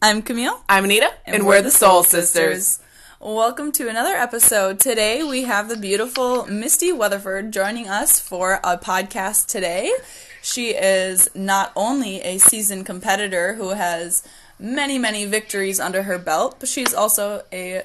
I'm Camille. I'm Anita, and, we're, the Sowle Sisters. Welcome to another episode. Today we have the beautiful Misti Weatherford joining us for a podcast today. She is not only a seasoned competitor who has many, many victories under her belt, but she's also a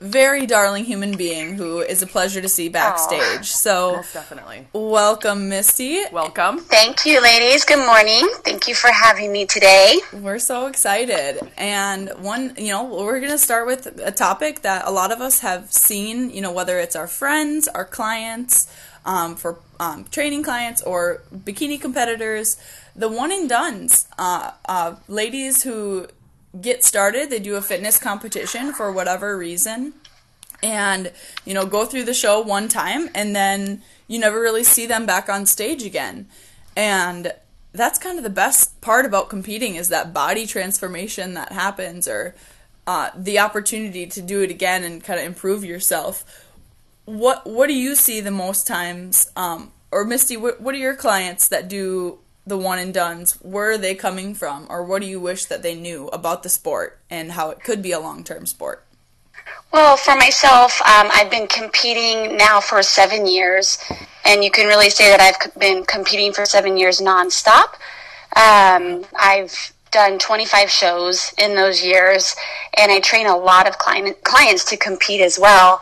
very darling human being who is a pleasure to see backstage. So, Most definitely. welcome, Misti. Welcome. Thank you, ladies. Good morning. Thank you for having me today. We're so excited. And one, you know, we're going to start with a topic that a lot of us have seen, you know, whether it's our friends, our clients, um, for um, training clients or bikini competitors, the one and dones, uh, uh, ladies who get started, they do a fitness competition for whatever reason, and you know go through the show one time and then you never really see them back on stage again. And that's kind of the best part about competing is that body transformation that happens or uh, the opportunity to do it again and kind of improve yourself. What what do you see the most times um, or Misti what, what are your clients that do the one and dones where are they coming from or what do you wish that they knew about the sport and how it could be a long-term sport Well, for myself, um, I've been competing now for seven years, and you can really say that I've been competing for seven years nonstop. Um, I've done 25 shows in those years, and I train a lot of client, clients to compete as well.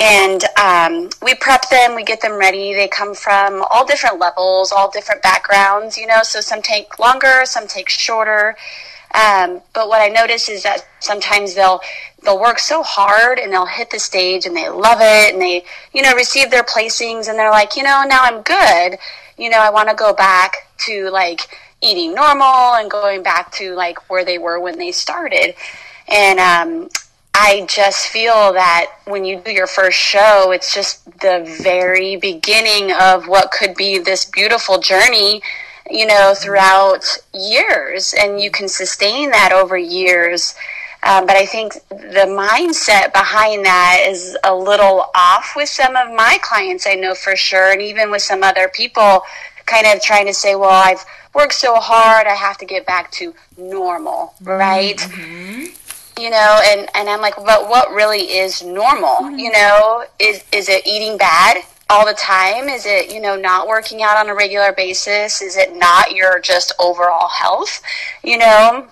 And um, we prep them, we get them ready. They come from all different levels, all different backgrounds, you know, so some take longer, some take shorter. Um, but what I notice is that sometimes they'll they'll work so hard and they'll hit the stage and they love it and they you know receive their placings and they're like you know now I'm good you know I want to go back to like eating normal and going back to like where they were when they started and um, I just feel that when you do your first show, it's just the very beginning of what could be this beautiful journey, you know, throughout years. And you can sustain that over years. Um, but I think the mindset behind that is a little off with some of my clients, I know for sure. And even with some other people, kind of trying to say, well, I've worked so hard, I have to get back to normal, right? You know and and i'm like but what really is normal mm-hmm. you know? Is is it eating bad all the time? Is it you know not working out on a regular basis? Is it not your just overall health you know?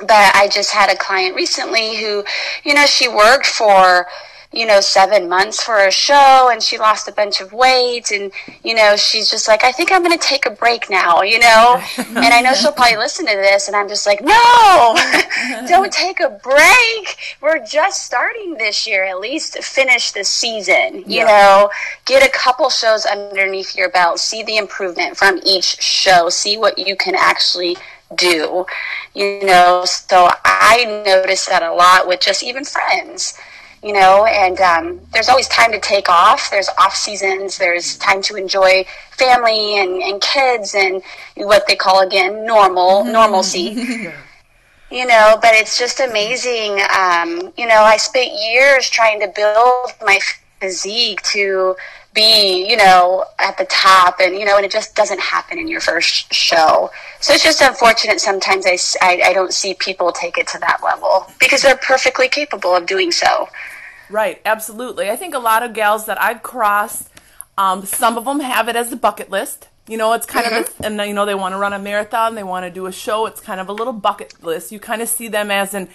But i just had a client recently who you know she worked for you know, seven months for a show and she lost a bunch of weight and, you know, she's just like, I think I'm going to take a break now, you know? and I know she'll probably listen to this and I'm just like, no, don't take a break. We're just starting this year. At least finish the season, you know, get a couple shows underneath your belt, see the improvement from each show, see what you can actually do, you know? So I notice that a lot with just even friends you know and um, there's always time to take off. There's off seasons. There's time to enjoy family and, and kids and what they call again normal normalcy. You know but it's just amazing um, you know i spent years trying to build my physique to be you know at the top and you know and it just doesn't happen in your first show so it's just unfortunate sometimes I I don't see people take it to that level because they're perfectly capable of doing so Right, absolutely. I think a lot of gals that I've crossed, um, some of them have it as a bucket list. You know, it's kind of, a, and you know, they want to run a marathon, they want to do a show. It's kind of a little bucket list. You kind of see them as an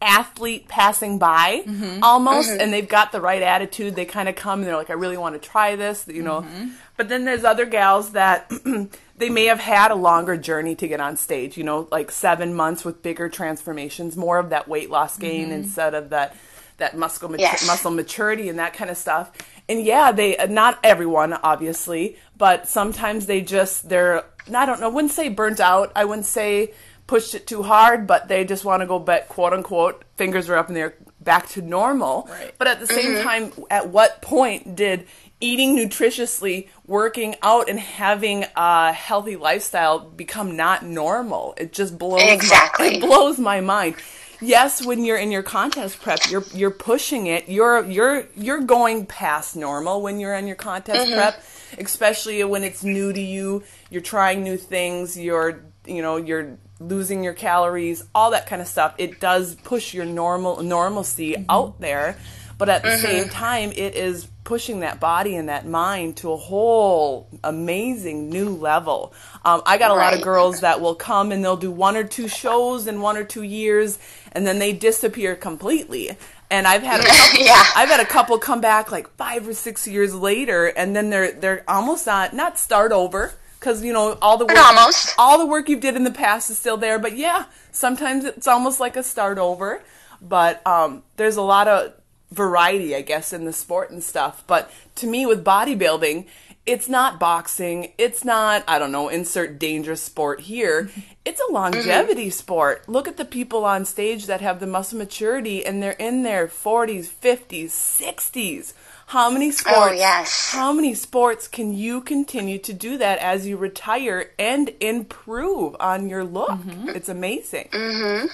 athlete passing by mm-hmm. almost, mm-hmm. and they've got the right attitude. They kind of come and they're like, I really want to try this, you know. Mm-hmm. But then there's other gals that they may have had a longer journey to get on stage, you know, like seven months with bigger transformations, more of that weight loss gain instead of that that muscle Yes. muscle maturity and that kind of stuff. And yeah, they uh, not everyone obviously, but sometimes they just they're I don't know, I wouldn't say burnt out. I wouldn't say pushed it too hard, but they just want to go back quote unquote fingers are up in the air back to normal. Right. But at the same mm-hmm. time, at what point did eating nutritiously, working out, and having a healthy lifestyle become not normal? It just blows my- Exactly. it blows my mind. Yes, when you're in your contest prep, you're you're pushing it. You're you're you're going past normal when you're in your contest mm-hmm. prep, especially when it's new to you. You're trying new things. You're you know you're losing your calories, all that kind of stuff. It does push your normal normalcy Mm-hmm. out there, but at the same time, it is pushing that body and that mind to a whole amazing new level. Um, I got a lot of girls that will come and they'll do one or two shows in one or two years, and then they disappear completely. And I've had a couple, Yeah. I've had a couple come back like five or six years later, and then they're they're almost not not start over because you know all the work almost. all the work you did in the past is still there. But yeah, sometimes it's almost like a start over. But um, there's a lot of variety, I guess, in the sport and stuff. But to me, with bodybuilding, it's not boxing. It's not, I don't know, insert dangerous sport here. It's a longevity sport. Look at the people on stage that have the muscle maturity and they're in their 40s, 50s, 60s. How many sports? yes. How many sports can you continue to do that as you retire and improve on your look? It's amazing. Mhm.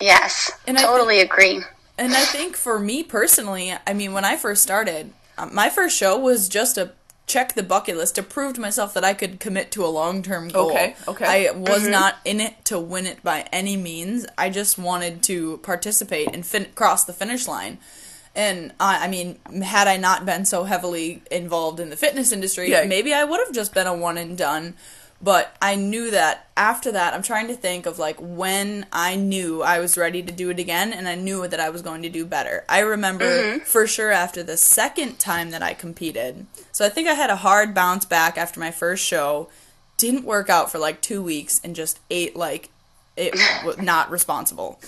Yes, And I totally agree. And I think for me personally, I mean, when I first started, um, my first show was just a check the bucket list to prove to myself that I could commit to a long term goal. Okay, okay. I was not in it to win it by any means. I just wanted to participate and fin- cross the finish line. And I I mean, had I not been so heavily involved in the fitness industry, Yeah. maybe I would have just been a one and done. But I knew that after that, I'm trying to think of like when I knew I was ready to do it again and I knew that I was going to do better. I remember mm-hmm. for sure after the second time that I competed. So I think I had a hard bounce back after my first show. Didn't work out for like two weeks and just ate like it was not responsible.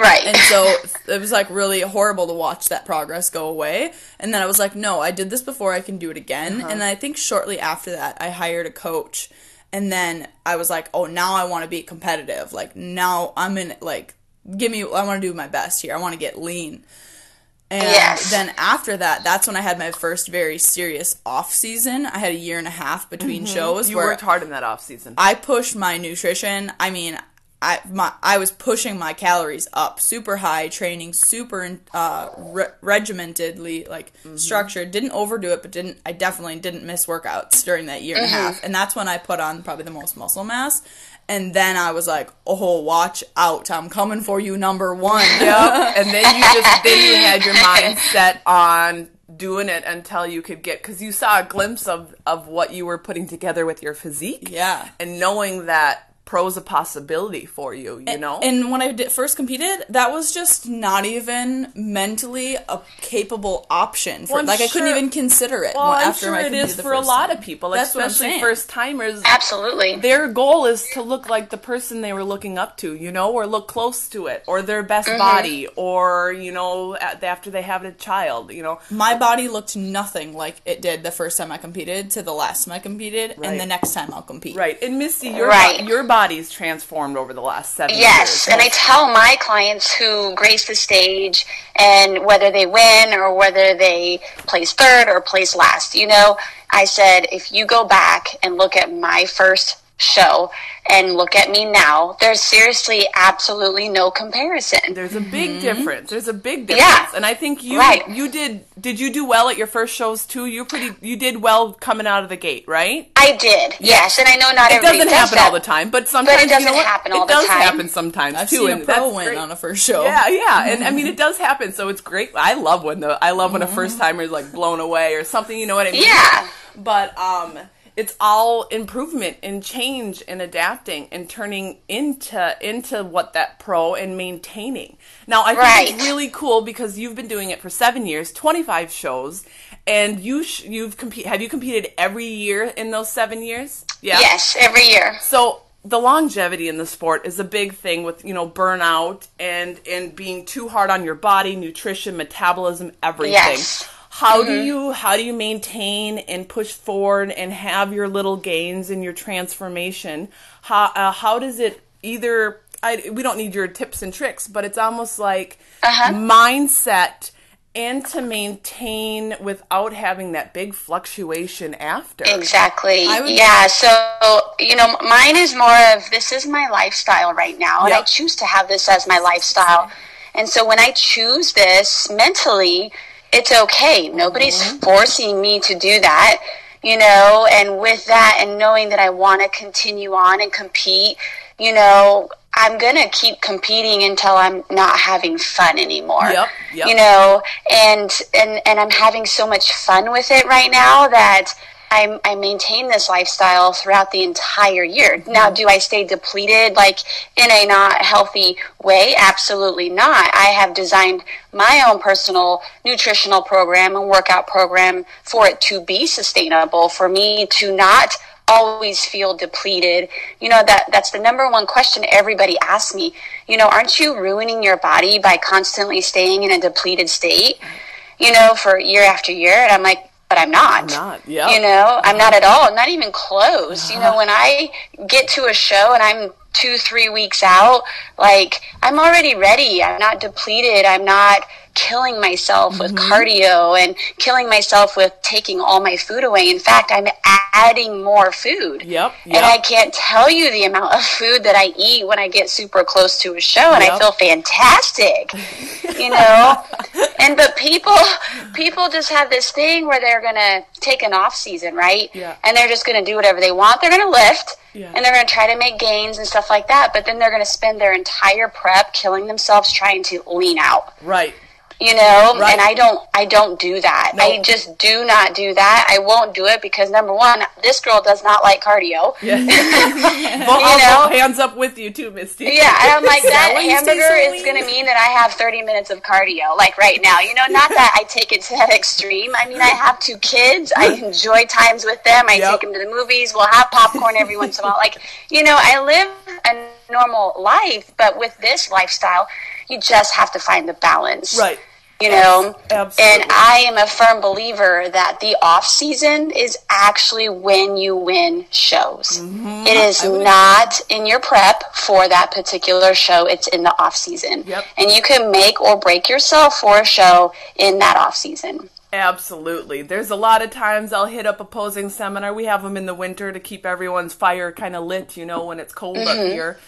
Right. And so it was like really horrible to watch that progress go away. And then I was like, no, I did this before, I can do it again. Uh-huh. And I think shortly after that, I hired a coach. And then I was like, oh, now I want to be competitive. Like, now I'm in, like, give me, I want to do my best here. I want to get lean. And Yes. then after that, that's when I had my first very serious off season. I had a year and a half between mm-hmm. shows You worked hard in that off season. I pushed my nutrition. I mean, I my I was pushing my calories up super high, training super uh, re- regimentedly, like structured. Didn't overdo it, but didn't I definitely didn't miss workouts during that year and a half. And that's when I put on probably the most muscle mass. And then I was like, "Oh, watch out! I'm coming for you, number one." Yep. and then you just then you had your mind set on doing it until you could get because you saw a glimpse of of what you were putting together with your physique. Yeah. And knowing that pro's a possibility for you, you know. And when I did, first competed, that was just not even mentally a capable option. For, Well, I'm like I couldn't even consider it. well, I'm after sure I it competed is the for a lot time. of people, That's especially first timers. Absolutely. Their goal is to look like the person they were looking up to, you know, or look close to it, or their best Mm-hmm. body, or you know, after they have a child, you know. my body looked nothing like it did the first time I competed to the last time I competed, Right. and the next time I'll compete. Right. And Misti, your Right. bo- your body's transformed over the last seven Yes, years. and I tell my clients who grace the stage and whether they win or whether they place third or place last, you know, I said, if you go back and look at my first show and look at me now, there's seriously absolutely no comparison. There's a big difference. There's a big difference. Yeah. And I think you Right. you did did you do well at your first shows too? You pretty you did well coming out of the gate, right? I did, yes, and I know not It everybody doesn't does happen that. all the time, but sometimes you doesn't know what? happen it all the does happen sometimes I've too. seen a pro win great. on a first show. Yeah, yeah, and I mean it does happen, so it's great. I love when the I love when a first timer is like blown away or something. You know what I mean? Yeah. But um, it's all improvement and change and adapting and turning into into what that pro and maintaining. Now I think it's really cool because you've been doing it for seven years, twenty five shows, and you sh- you've compete. Have you competed every year in those seven years? Yeah. Yes, every year. So the longevity in the sport is a big thing with you know burnout and and being too hard on your body, nutrition, metabolism, everything. Yes. How do you how do you maintain and push forward and have your little gains in your transformation? How uh, how does it either I, we don't need your tips and tricks, but it's almost like mindset and to maintain without having that big fluctuation after. Exactly. Yeah. So, you know, mine is more of this is my lifestyle right now, and I choose to have this as my lifestyle. And so when I choose this mentally, it's okay. Nobody's Mm-hmm. forcing me to do that, you know, and with that and knowing that I want to continue on and compete, you know, I'm gonna keep competing until I'm not having fun anymore. Yep, yep. You know, and and and I'm having so much fun with it right now that I, I maintain this lifestyle throughout the entire year. Now, do I stay depleted like in a not healthy way? Absolutely not. I have designed my own personal nutritional program and workout program for it to be sustainable, for me to not always feel depleted. You know, that that's the number one question everybody asks me. You know, aren't you ruining your body by constantly staying in a depleted state? You know, for year after year. And I'm like, but I'm not. I'm not. Yeah. You know, I'm not at all. I'm not even close. You know, when I get to a show and I'm two, three weeks out, like I'm already ready. I'm not depleted. I'm not killing myself with Mm-hmm. cardio and killing myself with taking all my food away. In fact, I'm adding more food. Yep, And. I can't tell you the amount of food that I eat when I get super close to a show and I feel fantastic. you know? And but people people just have this thing where they're gonna take an off season, right? Yeah. And they're just gonna do whatever they want. They're gonna lift Yeah. and they're gonna try to make gains and stuff like that, but then they're gonna spend their entire prep killing themselves trying to lean out Right. You know Right. and i don't i don't do that i just do not do that i won't do it because number one this girl does not like cardio Yeah. you Well, I'll know? go hands up with you too, Misti. yeah and i'm like that hamburger is going to mean that i have 30 minutes of cardio like right now you know not that i take it to that extreme i mean i have two kids i enjoy times with them i Yep. take them to the movies we'll have popcorn every once in a while like you know i live a normal life but with this lifestyle you just have to find the balance Right. You know Absolutely. and i am a firm believer that the off season is actually when you win shows Mm-hmm. It is not in your prep for that particular show it's in the off season Yep. and you can make or break yourself for a show in that off season Absolutely. There's a lot of times I'll hit up a posing seminar. We have them in the winter to keep everyone's fire kind of lit, you know, when it's cold up Mm-hmm. here.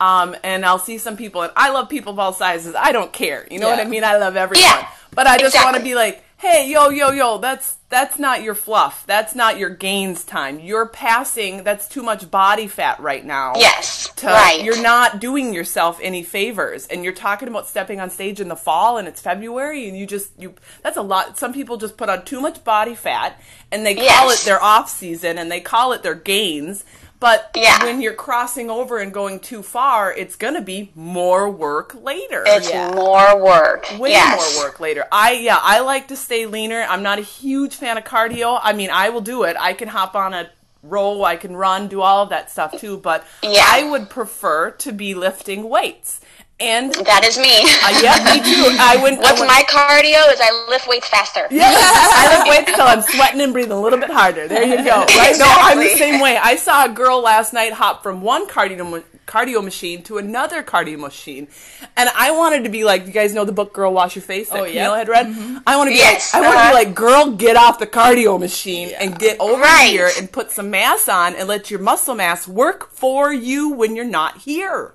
Um, and I'll see some people, and I love people of all sizes. I don't care. You know what I mean? I love everyone. Yeah, but I just want to be like, hey, yo, yo, yo, that's that's not your fluff. That's not your gains time. You're passing. That's too much body fat right now. yes to, right you're not doing yourself any favors and you're talking about stepping on stage in the fall and it's february and you just you that's a lot some people just put on too much body fat and they call Yes. it their off season and they call it their gains but Yeah. when you're crossing over and going too far it's going to be more work later it's Yeah. more work way yes. more work later. I yeah, I like to stay leaner. I'm not a huge fan of cardio. I mean, I will do it. I can hop on a row, I can run, do all of that stuff too, but Yeah. I would prefer to be lifting weights. And uh, that is me yeah, me too. I wouldn't I what's my cardio is i lift weights faster yeah, I lift weights until I'm sweating and breathing a little bit harder. There you go. Right? No, I'm the same way. I saw a girl last night hop from one cardio cardio machine to another cardio machine, and I wanted to be like, you guys know the book "Girl Wash Your Face" that Oh, Camille yeah. had read. I want to be Yes, like, I want to uh-huh. be like, girl, get off the cardio machine and get over Right. here and put some mass on and let your muscle mass work for you when you're not here.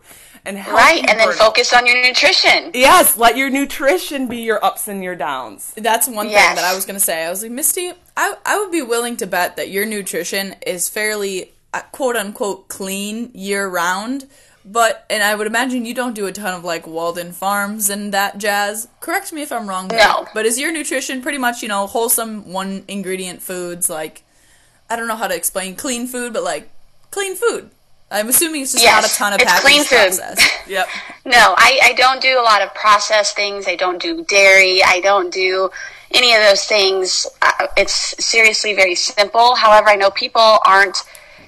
And help right and then burn out. Focus on your nutrition Yes, let your nutrition be your ups and your downs. That's one Yes. thing that I was gonna say. I was like, Misti, I I would be willing to bet that your nutrition is fairly uh, quote unquote clean year round. But and I would imagine you don't do a ton of like Walden Farms and that jazz. Correct me if I'm wrong. there. No. But is your nutrition pretty much you know wholesome one ingredient foods like I don't know how to explain clean food, but like clean food. I'm assuming it's just Yes, not a ton of it's packaging clean food. process. Yep. No, I, I don't do a lot of processed things. I don't do dairy. I don't do any of those things. Uh, it's seriously very simple. However, I know people aren't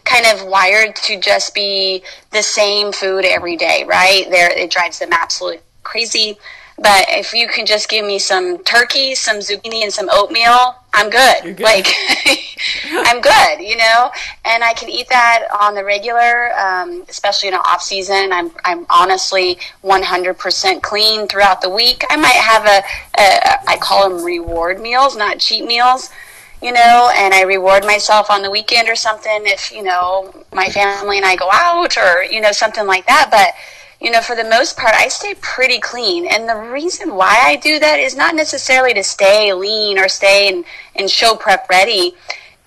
kind of wired to just be the same food every day, right? There, it drives them absolutely crazy. But if you can just give me some turkey, some zucchini, and some oatmeal, I'm good. good. Like, I'm good, you know, and I can eat that on the regular, um, especially in an off season. I'm I'm honestly 100% clean throughout the week. I might have a, a I call them reward meals, not cheat meals, you know, and I reward myself on the weekend or something if you know my family and I go out or you know something like that, but. You know, for the most part, I stay pretty clean. And the reason why I do that is not necessarily to stay lean or stay and, and show prep ready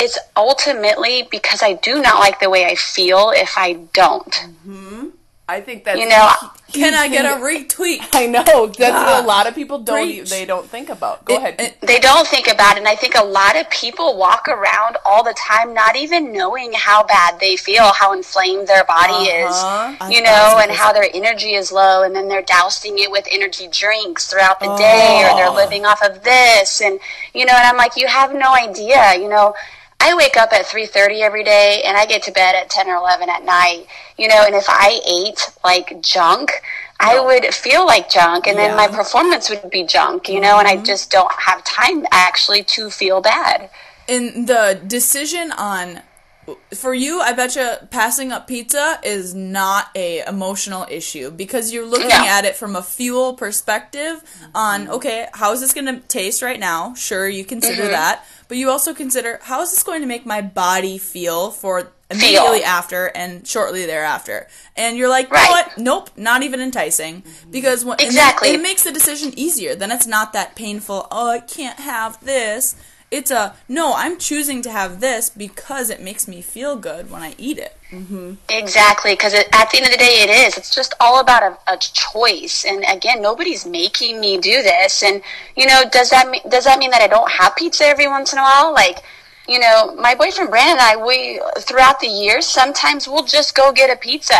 it's ultimately because I do not like the way I feel if I don't. Mm-hmm. I think that's You know, Can I get a retweet? I know that's what a lot of people don't e- preach. they don't think about. Go It- ahead. it- they don't think about it and i think a lot of people walk around all the time not even knowing how bad they feel how inflamed their body Uh-huh. is you A know and how their energy is low and then they're dousing it with energy drinks throughout the day or they're living off of this and you know and i'm like you have no idea you know I wake up at 3:30 every day and I get to bed at 10 or 11 at night. You know, and if I ate like junk, I would feel like junk and then my performance would be junk, you know, and I mm-hmm. just don't have time actually to feel bad. in the decision on for you i bet you passing up pizza is not a emotional issue because you're looking No. at it from a fuel perspective on okay how is this going to taste right now sure you consider Mm-hmm. that but you also consider how is this going to make my body feel for immediately Feel. after and shortly thereafter and you're like you know Right. what nope not even enticing because when, Exactly. it makes the decision easier then it's not that painful oh i can't have this it's a no i'm choosing to have this because it makes me feel good when i eat it mm-hmm. Exactly, because at the end of the day, it is. It's just all about a, a choice. And again, nobody's making me do this. And you know, does that mean does that mean that I don't have pizza every once in a while? Like, you know, my boyfriend Brandon and I, we throughout the years, sometimes we'll just go get a pizza.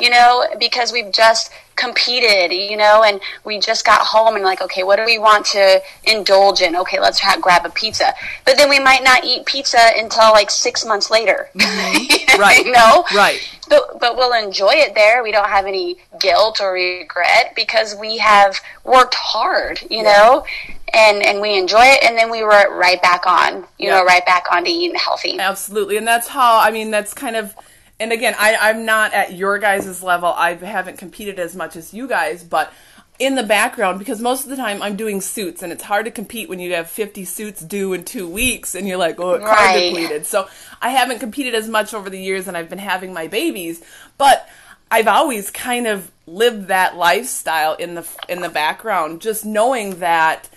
You know, because we've just competed, you know, and we just got home and like, okay, what do we want to indulge in? Okay, let's ha- grab a pizza. But then we might not eat pizza until like six months later. Mm-hmm. Right. you know? Right. But, but we'll enjoy it there. We don't have any guilt or regret because we have worked hard, you know, and, and we enjoy it. And then we were right back on, you Yeah. know, right back on to eating healthy. Absolutely. And that's how, I mean, that's kind of, and again, I, I'm not at your guys' level. I haven't competed as much as you guys, but in the background, because most of the time I'm doing suits, and it's hard to compete when you have 50 suits due in two weeks, and you're like, oh, Right. depleted. So I haven't competed as much over the years, and I've been having my babies, but I've always kind of lived that lifestyle in the in the background, just knowing that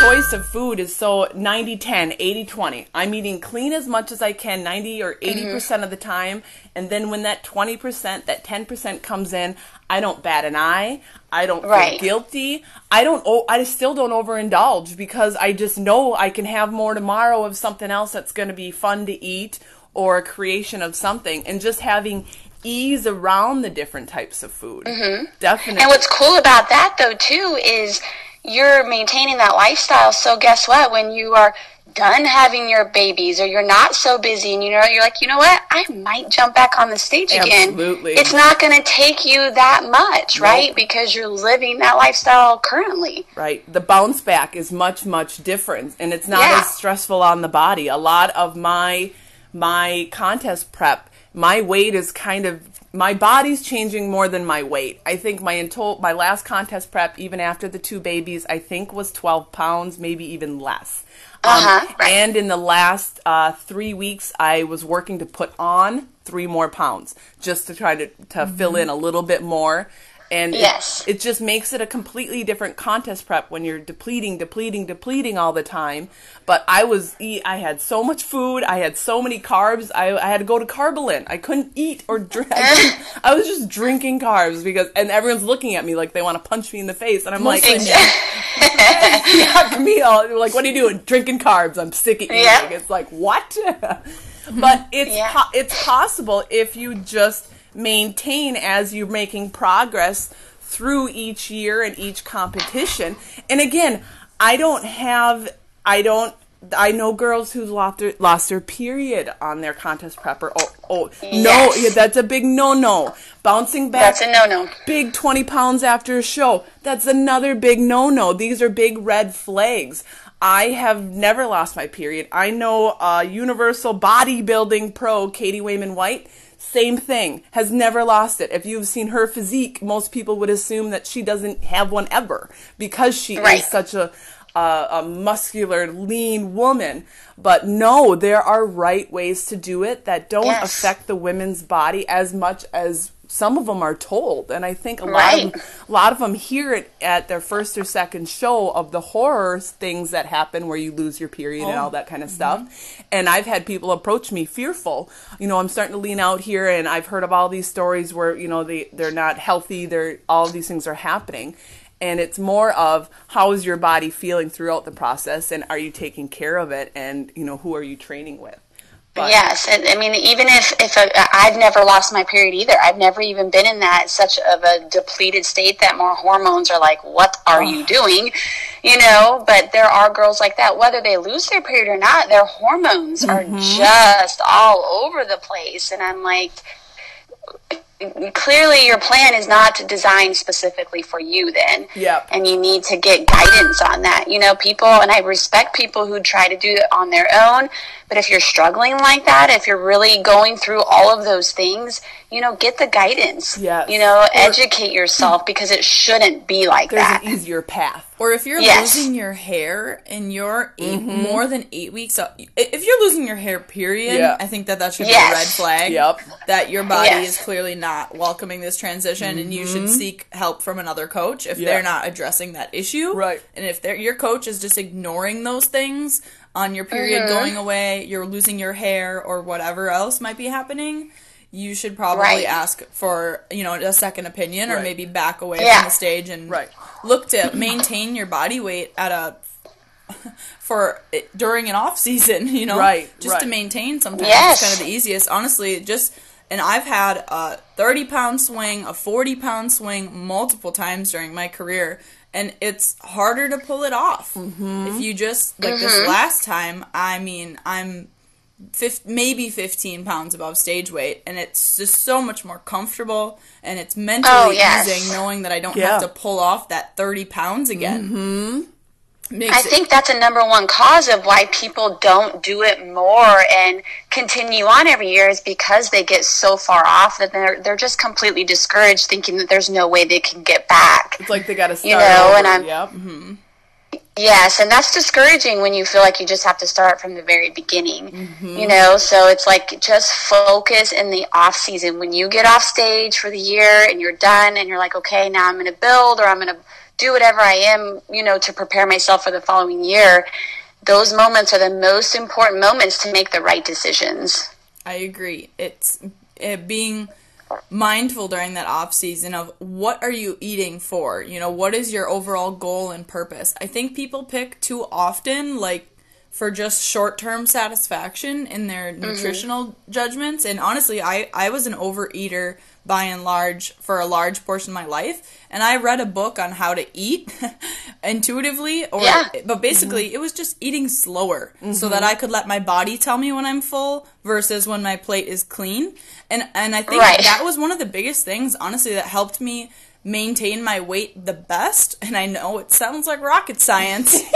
choice of food is so 90 10 80 20 i'm eating clean as much as i can 90 or 80 mm-hmm. percent of the time. And then when that 20 percent that 10 percent comes in i don't bat an eye. I don't Right. feel guilty. I don't oh, i still don't overindulge because i just know i can have more tomorrow of something else that's going to be fun to eat or a creation of something. And just having ease around the different types of food. Mm-hmm. Definitely And what's cool about that though too is you're maintaining that lifestyle. So guess what? When you are done having your babies or you're not so busy and you know you're like, you know what? I might jump back on the stage again. Absolutely. It's not going to take you that much, right? Because you're living that lifestyle currently. right the bounce back is much much different and it's not Yeah. as stressful on the body a lot of my my contest prep my weight is kind of my body's changing more than my weight. I think my into- my last contest prep even after the two babies i think was 12 pounds maybe even less. Um, Uh-huh, right. and in the last uh, three weeks i was working to put on three more pounds just to try to, to fill in a little bit more and it- Yes. it just makes it a completely different contest prep when you're depleting, depleting, depleting all the time. But I was. I had so much food. I had so many carbs. I, I had to go to Karbolyn. I couldn't eat or drink. I, was just drinking carbs because, and everyone's looking at me like they want to punch me in the face, and I'm like, me. yeah, Camille. They're like, what are you doing? Drinking carbs. I'm sick of eating. Yeah. It's like what? but it's Yeah. po- it's possible if you just maintain as you're making progress through each year and each competition. And again, I don't have I don't I know girls who lost their lost their period on their contest prepper. Oh, oh no, yeah, that's a big no no. Bouncing back That's a no-no. big 20 pounds after a show. That's another big no no. These are big red flags. I have never lost my period. I know uh, Universal Bodybuilding Pro Katie Wayman White, same thing, has never lost it. If you've seen her physique, most people would assume that she doesn't have one ever because she Right. is such a uh, a muscular, lean woman. But no, there are right ways to do it that don't Yes. affect the women's body as much as some of them are told, and I think a lot Right. of a lot of them hear it at their first or second show of the horror things that happen where you lose your period and all oh. that kind of mm-hmm. stuff. And I've had people approach me fearful. You know, I'm starting to lean out here, and I've heard of all these stories where you know they they're not healthy. They're all these things are happening. And it's more of how is your body feeling throughout the process, and are you taking care of it, and you know who are you training with? But- Yes, and I mean, even if if I've never lost my period either, I've never even been in that such of a depleted state that more hormones are like, "What are you doing?" You know. But there are girls like that, whether they lose their period or not, their hormones are mm-hmm. just all over the place, and I'm like. Clearly, your plan is not to design specifically for you, then. Yep. And you need to get guidance on that. You know, people, and I respect people who try to do it on their own, but if you're struggling like that, if you're really going through all of those things, you know, get the guidance. Yes. You know, educate yourself because it shouldn't be like There's that. an easier path. Or if you're Yes. losing your hair and you're 8 Mm-hmm. more than eight weeks, if you're losing your hair, period, Yeah. I think that that should Yes. be a red flag. Yep. That your body is clearly not welcoming this transition, and you should seek help from another coach if Mm-hmm. Yeah. they're not addressing that issue. Right. And if they're, your coach is just ignoring those things on your period Mm-hmm. going away, you're losing your hair, or whatever else might be happening. You should probably Right. ask for you know a second opinion, or maybe back away Yeah. from the stage and Right. look to maintain your body weight at a for during an off season, you know, Right, Just to maintain sometimes Yes. it's kind of the easiest. Honestly, just and I've had a thirty pound swing, a forty pound swing multiple times during my career, and it's harder to pull it off Mm-hmm. if you just like this last time. I mean, I'm. Fif- maybe 15 pounds above stage weight and it's just so much more comfortable and it's mentally Oh, yes. easing knowing that i don't Yeah. have to pull off that 30 pounds again mm-hmm. I think that's a number one cause of why people don't do it more and continue on every year is because they get so far off that they're they're just completely discouraged, thinking that there's no way they can get back. It's like they got to start You know, over. and I'm- yep. Mm-hmm. Yes, and that's discouraging when you feel like you just have to start from the very beginning. Mm-hmm. You know, so it's like just focus in the off season. When you get off stage for the year and you're done and you're like, okay, now I'm going to build or I'm going to do whatever I am, you know, to prepare myself for the following year. Those moments are the most important moments to make the right decisions. I agree. It's it being mindful during that off season of what are you eating for? You know, what is your overall goal and purpose? I think people pick too often like for just short-term satisfaction in their mm-hmm. nutritional judgments and honestly, I I was an overeater by and large for a large portion of my life and I read a book on how to eat intuitively or Yeah. but basically mm-hmm. it was just eating slower so mm-hmm. that I could let my body tell me when I'm full versus when my plate is clean. And and I think Right. that was one of the biggest things honestly that helped me maintain my weight the best and I know it sounds like rocket science.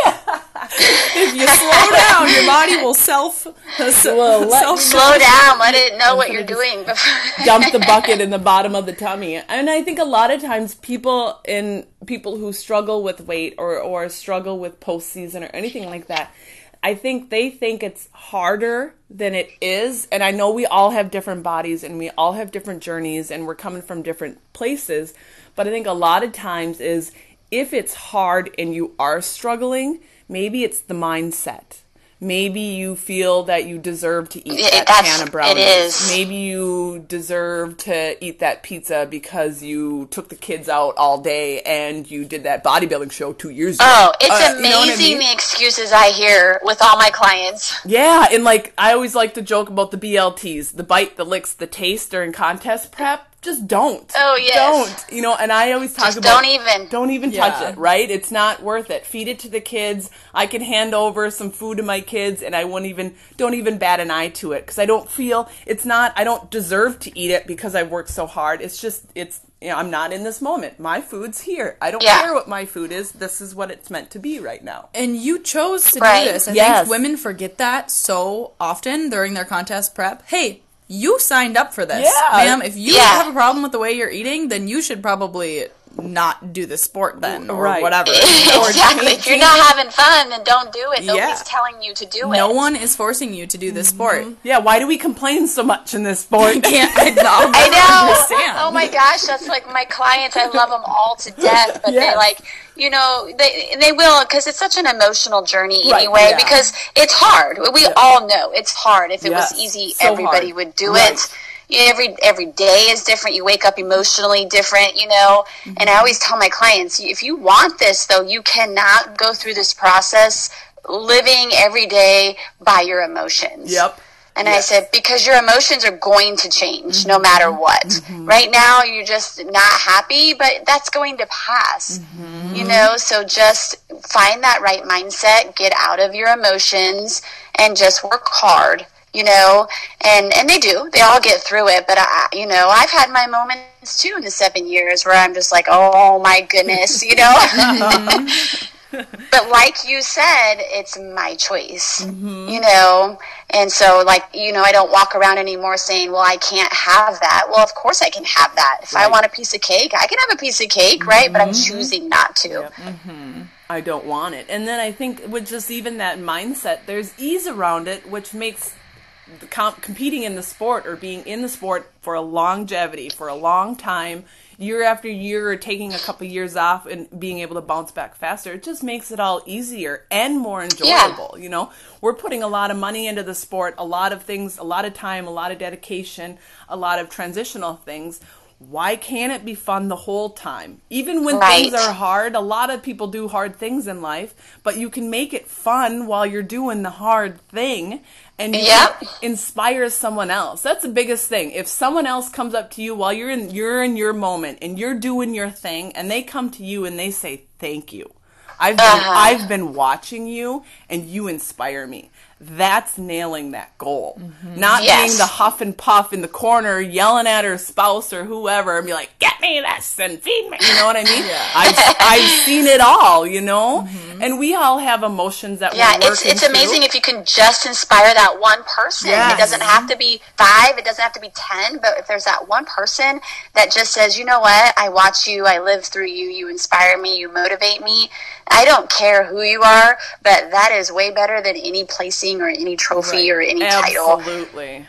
if you slow down, your body will self uh, Well, let self Slow down, let it know what you're doing. before- dump the bucket in the bottom of the tummy. And I think a lot of times people in people who struggle with weight or or struggle with postseason or anything like that, I think they think it's harder than it is. And I know we all have different bodies and we all have different journeys and we're coming from different places. But I think a lot of times is if it's hard and you are struggling, maybe it's the mindset. Maybe you feel that you deserve to eat that can of it brownies. is. Maybe you deserve to eat that pizza because you took the kids out all day and you did that bodybuilding show two years ago. Oh, it's Uh, you know I amazing mean? the excuses I hear with all my clients. Yeah, and like I always like to joke about the BLTs, the bite, the licks, the taste during contest prep. Just don't. Oh, yes. Don't. You know, and I always talk Just about don't even. don't even touch it, right? It's not worth it. Feed it to the kids. I can hand over some food to my kids and I won't even don't even bat an eye to it cuz I don't feel it's not I don't deserve to eat it because I've worked so hard. It's just it's you know, I'm not in this moment. My food's here. I don't Yeah. care what my food is. This is what it's meant to be right now. and you chose to Right. do this. I Yes. think women forget that so often during their contest prep. Hey, you signed up for this, Yeah. ma'am. If you Yeah. have a problem with the way you're eating, then you should probably not do the sport then or Right. whatever. exactly. If you're not having fun, then don't do it. Nobody's Yeah. telling you to do it. no one is forcing you to do the mm-hmm. sport. Yeah, why do we complain so much in this sport? Can't I, no, I know. Understand. Oh my gosh, that's like my clients. I love them all to death, but Yes. they like, you know, they they will because it's such an emotional journey Right, anyway. yeah. Because it's hard. We all know it's hard. If it Yes, was easy, so everybody hard. would do Right. it. Every every day is different. You wake up emotionally different, you know. And I mm-hmm. always tell my clients, if you want this, though, you cannot go through this process living every day by your emotions. Yep. And I said, because your emotions are going to change no mm-hmm. matter what. Mm-hmm. Right now, you're just not happy, but that's going to pass. You know, so just find that right mindset, get out of your emotions, and just work hard. You know, and and they do. They all get through it. But I, you know, I've had my moments too in the seven years where I'm just like, oh my goodness, you know. but like you said, it's my choice, mm-hmm. you know? And so, like, you know, I don't walk around anymore saying, well, I can't have that. Well, of course I can have that. If I want a piece of cake, I can have a piece of cake, right? But I'm mm-hmm. choosing not to. Mm-hmm. I don't want it. And then I think with just even that mindset, there's ease around it, which makes comp- competing in the sport or being in the sport for a longevity, for a long time, year after year, or taking a couple years off and being able to bounce back faster, it just makes it all easier and more enjoyable. You know, we're putting a lot of money into the sport, a lot of things, a lot of time, a lot of dedication, a lot of transitional things. Why can't it be fun the whole time? Even when things are hard, a lot of people do hard things in life, but you can make it fun while you're doing the hard thing and Yep. can inspire someone else. That's the biggest thing. If someone else comes up to you while you're in you're in your moment and you're doing your thing and they come to you and they say thank you. I've been Uh-huh. I've been watching you and you inspire me. That's nailing that goal. Mm-hmm. Not Yes. being the huff and puff in the corner yelling at her spouse or whoever and be like, get me this and feed me. You know what I mean? I've, I've seen it all, you know? Mm-hmm. And we all have emotions that Yeah, it's it's amazing through. if you can just inspire that one person. Yes. It doesn't have to be five, it doesn't have to be ten, but if there's that one person that just says, you know what, I watch you, I live through you, you inspire me, you motivate me. I don't care who you are, but that is way better than any placing or any trophy or any title. Absolutely.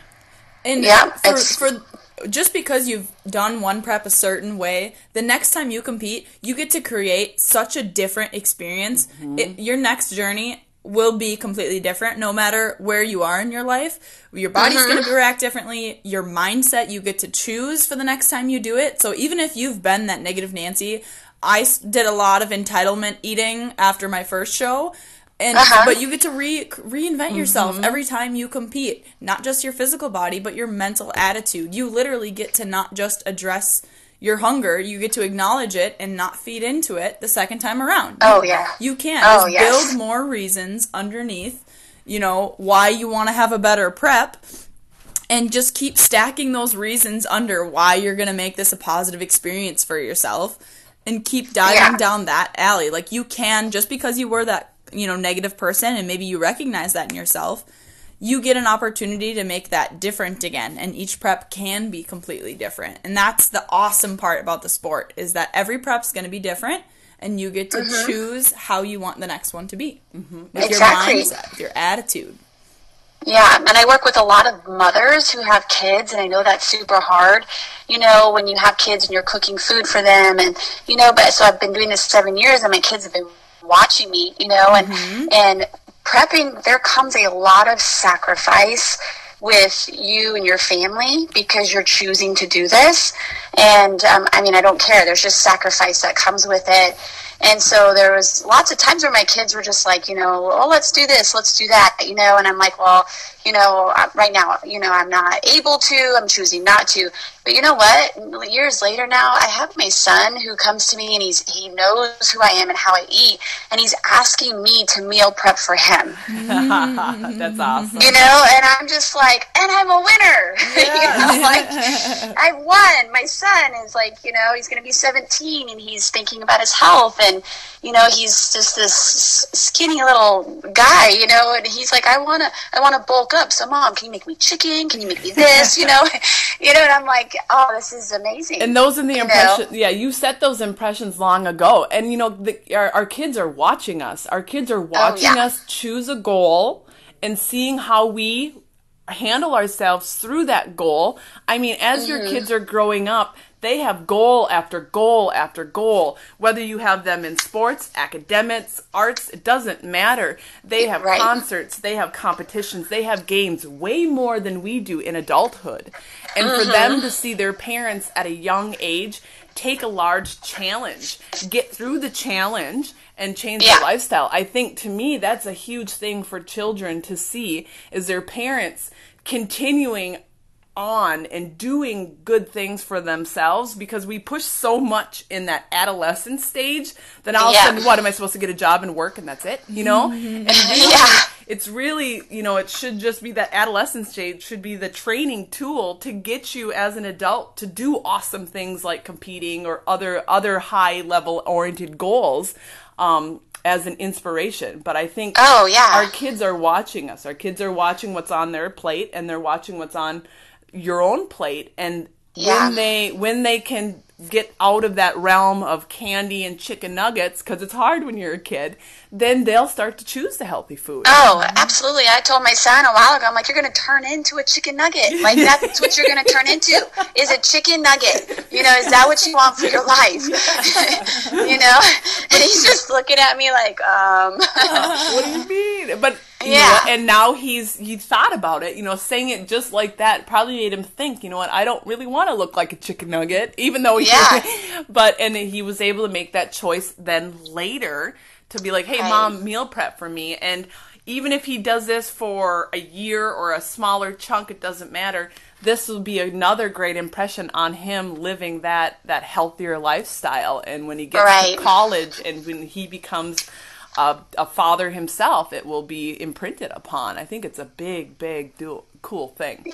And Yeah, for, it's- for just because you've done one prep a certain way, the next time you compete, you get to create such a different experience. Mm-hmm. It, your next journey will be completely different no matter where you are in your life. Your body's Mm-hmm. going to react differently. Your mindset, you get to choose for the next time you do it. So even if you've been that negative Nancy, I did a lot of entitlement eating after my first show. And Uh-huh. but you get to re- reinvent yourself every time you compete, not just your physical body, but your mental attitude. You literally get to not just address your hunger, you get to acknowledge it and not feed into it the second time around. Oh, yeah. You can Oh, just yes. build more reasons underneath, you know, why you want to have a better prep and just keep stacking those reasons under why you're going to make this a positive experience for yourself and keep diving Yeah. down that alley. Like you can just because you were that, you know, negative person and maybe you recognize that in yourself, you get an opportunity to make that different again and each prep can be completely different. And that's the awesome part about the sport is that every prep's going to be different and you get to choose how you want the next one to be. Mm-hmm. With Exactly. your mindset, with your attitude. Yeah, and I work with a lot of mothers who have kids, and I know that's super hard. You know, when you have kids and you're cooking food for them, and you know, but so I've been doing this seven years, and my kids have been watching me. You know, and and prepping, there comes a lot of sacrifice with you and your family because you're choosing to do this. And um, I mean, I don't care. There's just sacrifice that comes with it. And so there was lots of times where my kids were just like, you know, oh, let's do this, let's do that, you know, and I'm like, well, you know, right now, you know, I'm not able to, I'm choosing not to. But you know what? Years later now, I have my son who comes to me and he's he knows who I am and how I eat, and he's asking me to meal prep for him. That's awesome. You know, and I'm just like, and I'm a winner. you know, like I won. My son is like, you know, he's going to be 17 and he's thinking about his health and you know, he's just this skinny little guy, you know, and he's like, I wanna, I wanna bulk up. So, mom, can you make me chicken? Can you make me this? You know, you know, and I'm like, oh, this is amazing. And those are the impressions. Yeah, you set those impressions long ago, and you know, the, our, our kids are watching us. Our kids are watching Oh, yeah. us choose a goal and seeing how we handle ourselves through that goal. I mean, as your Mm-hmm. kids are growing up, they have goal after goal after goal. Whether you have them in sports, academics, arts, it doesn't matter. They have Right. concerts, they have competitions, they have games way more than we do in adulthood. And for Mm-hmm. them to see their parents at a young age take a large challenge, get through the challenge and change Yeah. their lifestyle. I think to me that's a huge thing for children to see is their parents continuing on and doing good things for themselves because we push so much in that adolescent stage that all Yeah. of a sudden what am I supposed to get a job and work and that's it you know and really Yeah. it's really you know it should just be that adolescent stage should be the training tool to get you as an adult to do awesome things like competing or other other high level oriented goals um, as an inspiration but i think Oh, yeah. our kids are watching us our kids are watching what's on their plate and they're watching what's on your own plate and Yeah. when they when they can get out of that realm of candy and chicken nuggets because it's hard when you're a kid then they'll start to choose the healthy food Oh, absolutely. I told my son a while ago, I'm like, you're going to turn into a chicken nugget. Like, that's what you're going to turn into, is a chicken nugget. You know, is that what you want for your life? you know? And he's just looking at me like, um, what do you mean? But you Yeah. know, and now he's he thought about it. You know, saying it just like that probably made him think. You know what? I don't really want to look like a chicken nugget, even though he. Yeah. but and he was able to make that choice then later to be like, "Hey, Right. mom, meal prep for me." And even if he does this for a year or a smaller chunk, it doesn't matter. This will be another great impression on him living that that healthier lifestyle. And when he gets Right. to college and when he becomes a, a father himself, it will be imprinted upon. I think it's a big, big, do- cool thing.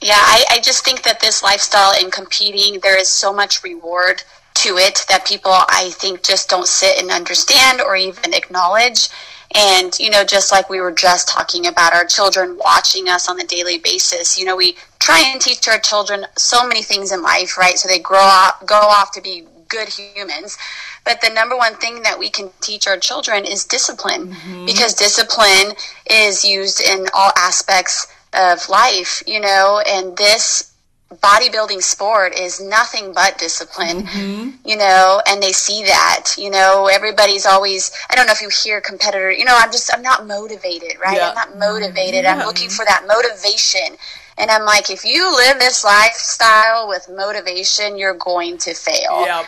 yeah, I, I just think that this lifestyle in competing, there is so much reward to it that people, I think, just don't sit and understand or even acknowledge. And, you know, just like we were just talking about our children watching us on a daily basis, you know, we try and teach our children so many things in life, right? So they grow up, go off to be good humans. But the number one thing that we can teach our children is discipline mm-hmm. because discipline is used in all aspects of life, you know, and this bodybuilding sport is nothing but discipline, mm-hmm. you know, and they see that, you know, everybody's always, I don't know if you hear competitor, you know, I'm just, I'm not motivated, right? Yeah. I'm not motivated. Yeah. I'm looking for that motivation. And I'm like, if you live this lifestyle with motivation, you're going to fail. Yep.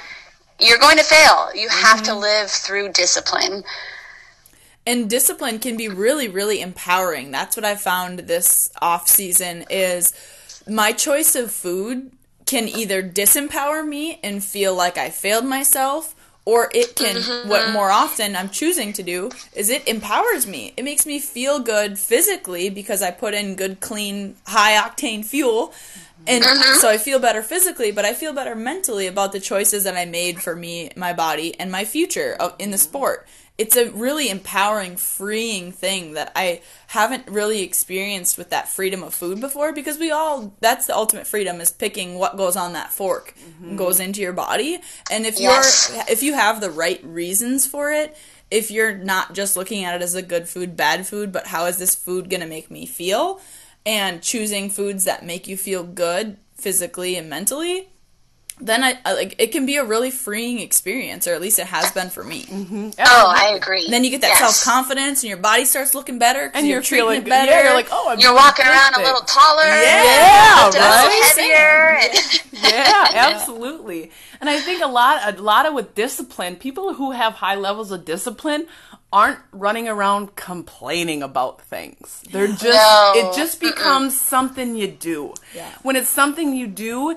You're going to fail. You have Mm-hmm. to live through discipline. and discipline can be really really empowering that's what i found this off season is my choice of food can either disempower me and feel like i failed myself or it can what mm-hmm. more often i'm choosing to do is it empowers me. It makes me feel good physically because i put in good clean high octane fuel. And mm-hmm. so I feel better physically, but I feel better mentally about the choices that I made for me, my body, and my future in the mm-hmm. sport. It's a really empowering, freeing thing that I haven't really experienced with that freedom of food before because we all, that's the ultimate freedom is picking what goes on that fork and goes into your body. And if Yes. you're, if you have the right reasons for it, if you're not just looking at it as a good food, bad food, but how is this food going to make me feel? and choosing foods that make you feel good physically and mentally then I, I like it can be a really freeing experience or at least it has been for me mm-hmm. Oh, I agree. then you get that Yes. self-confidence and your body starts looking better, And you're, treating feeling it better Yeah, you're like, oh, I'm You're walking good around a little taller. Yeah, and a little right? heavier. And yeah, absolutely. And I think a lot, a lot of with discipline, people who have high levels of discipline aren't running around complaining about things. They're just, No. it just becomes something you do. Yeah. When it's something you do,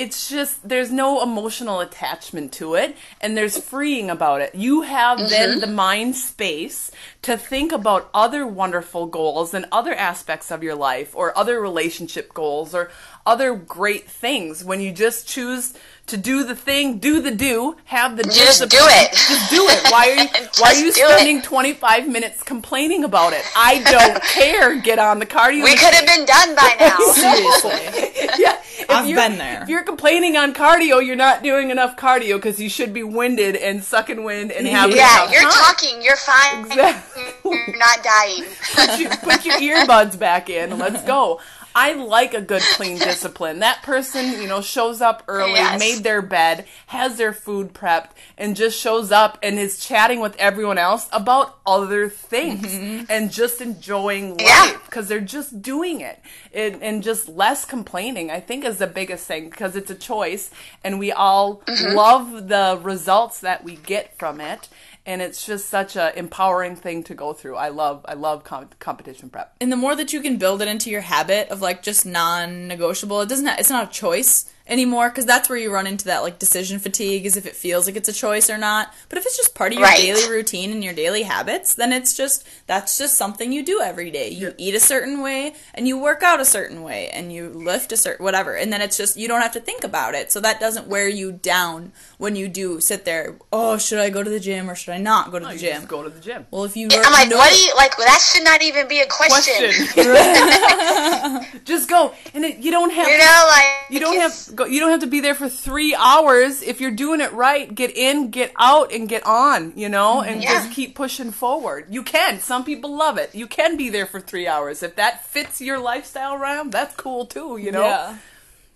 it's just there's no emotional attachment to it and there's freeing about it. You have mm-hmm. then the mind space to think about other wonderful goals and other aspects of your life or other relationship goals or other great things when you just choose to do the thing, do the do, have the Just do it. Just do it. Why are you why are you Just it. spending 25 minutes complaining about it? I don't care. Get on the cardio. We could have been done by now. Seriously. yeah, if I've you're- been there. If you're complaining on cardio, you're not doing enough cardio because you should be winded and sucking wind and having yeah, enough you're time. talking. You're fine. Exactly. You're not dying. put, your, put your earbuds back in. Let's go. I like a good clean discipline. That person, you know, shows up early, Yes. made their bed, has their food prepped, and just shows up and is chatting with everyone else about other things and just enjoying Mm-hmm. Yeah. life because they're just doing it. it. And just less complaining, I think, is the biggest thing because it's a choice and we all Mm-hmm. love the results that we get from it. And it's just such a empowering thing to go through. I love, I love com- competition prep. and the more that you can build it into your habit of like just non-negotiable it doesn't ha- it's not a choice anymore because that's where you run into that like decision fatigue is if it feels like it's a choice or not but if it's just part of your Right. daily routine and your daily habits then it's just that's just something you do every day you eat a certain way and you work out a certain way and you lift a certain whatever and then it's just you don't have to think about it so that doesn't wear you down when you do sit there oh should i go to the gym or should i not go to the gym just go to the gym. well if you I'm like, know- what do you like? That should not even be a question. Question. just go, and it, you don't have. You know, like you don't have go, you don't have to be there for three hours if you're doing it right. Get in, get out, and get on. You know, and mm-hmm. Yeah. just keep pushing forward. You can. Some people love it. You can be there for three hours if that fits your lifestyle around. That's cool too. You know. Yeah.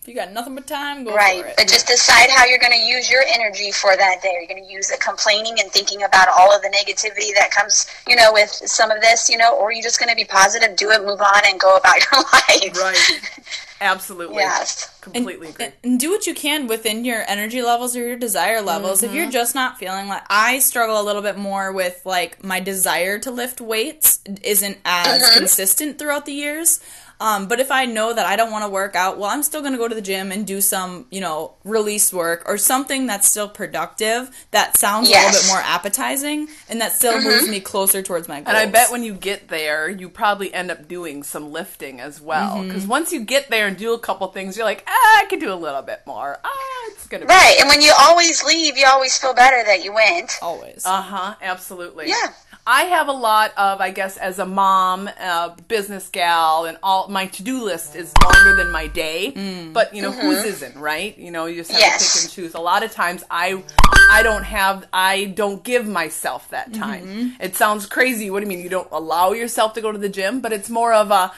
If you got nothing but time, go Right, for it. but just decide how you're going to use your energy for that day. Are You're going to use it complaining and thinking about all of the negativity that comes, you know, with some of this, you know, or you're just going to be positive, do it, move on, and go about your life. Right. Absolutely. Yes. Completely agree. and, and do what you can within your energy levels or your desire levels. If Mm-hmm. you're just not feeling like I struggle a little bit more with like my desire to lift weights isn't as Mm-hmm. consistent throughout the years. Um, but if I know that I don't want to work out, well, I'm still going to go to the gym and do some, you know, release work or something that's still productive that sounds a little bit more appetizing and that still moves me closer towards my goals. And I bet when you get there, you probably end up doing some lifting as well. Mm-hmm. Because once you get there and do a couple things, you're like, ah, I could do a little bit more. Ah, it's gonna be Right, and when you always leave, you always feel better that you went. always. Uh huh. Absolutely. Yeah. I have a lot of, I guess, as a mom, uh, business gal, and all my to-do list is longer than my day. Mm. But you know, mm-hmm. whose isn't, right? You know, you just have to pick and choose. A lot of times, I, I don't have, I don't give myself that time. Mm-hmm. It sounds crazy. What do you mean? You don't allow yourself to go to the gym? But it's more of a.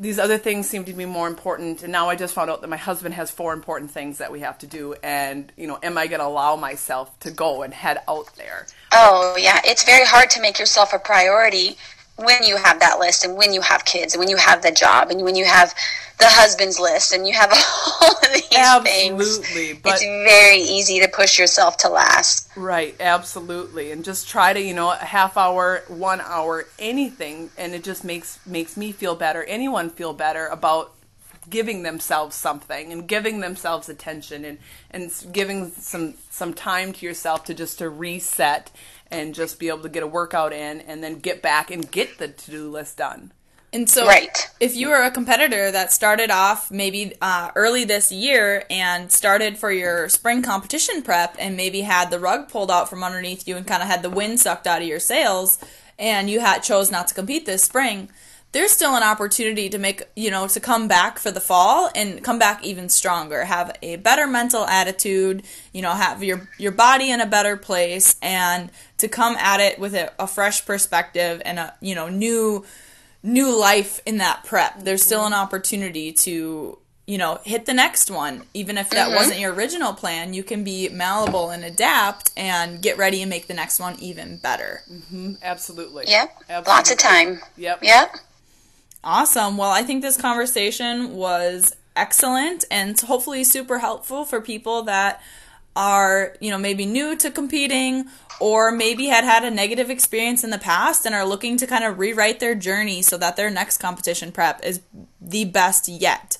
These other things seem to be more important, and now I just found out that my husband has four important things that we have to do, and you know, am I going to allow myself to go and head out there? Oh, yeah. It's very hard to make yourself a priority when you have that list and when you have kids and when you have the job and when you have the husband's list and you have all of these things. Absolutely, but it's very easy to push yourself to last. right, absolutely, and just try to you know a half hour, one hour, anything, and it just makes makes me feel better. Anyone feel better about giving themselves something and giving themselves attention and and giving some some time to yourself to just to reset and just be able to get a workout in and then get back and get the to do list done. And so, Right. if you were a competitor that started off maybe uh, early this year and started for your spring competition prep and maybe had the rug pulled out from underneath you and kind of had the wind sucked out of your sails, and you had chose not to compete this spring, there's still an opportunity to make you know to come back for the fall and come back even stronger have a better mental attitude you know have your your body in a better place and to come at it with a, a fresh perspective and a you know new new life in that prep. There's still an opportunity to, you know, hit the next one. Even if that mm-hmm. wasn't your original plan, you can be malleable and adapt and get ready and make the next one even better. Mm-hmm. Absolutely. Yep. Absolutely. Lots of time. Yep. Yep. Awesome. Well, I think this conversation was excellent and hopefully super helpful for people that are, you know, maybe new to competing or maybe had had a negative experience in the past and are looking to kind of rewrite their journey so that their next competition prep is the best yet,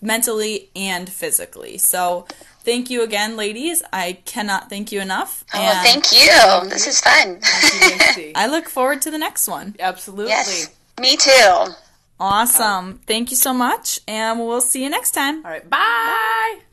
mentally and physically. So, thank you again, ladies. I cannot thank you enough. Oh, and thank you. This is fun. I look forward to the next one. Absolutely. yes. Me too. Awesome. Thank you so much, and we'll see you next time. All right, bye.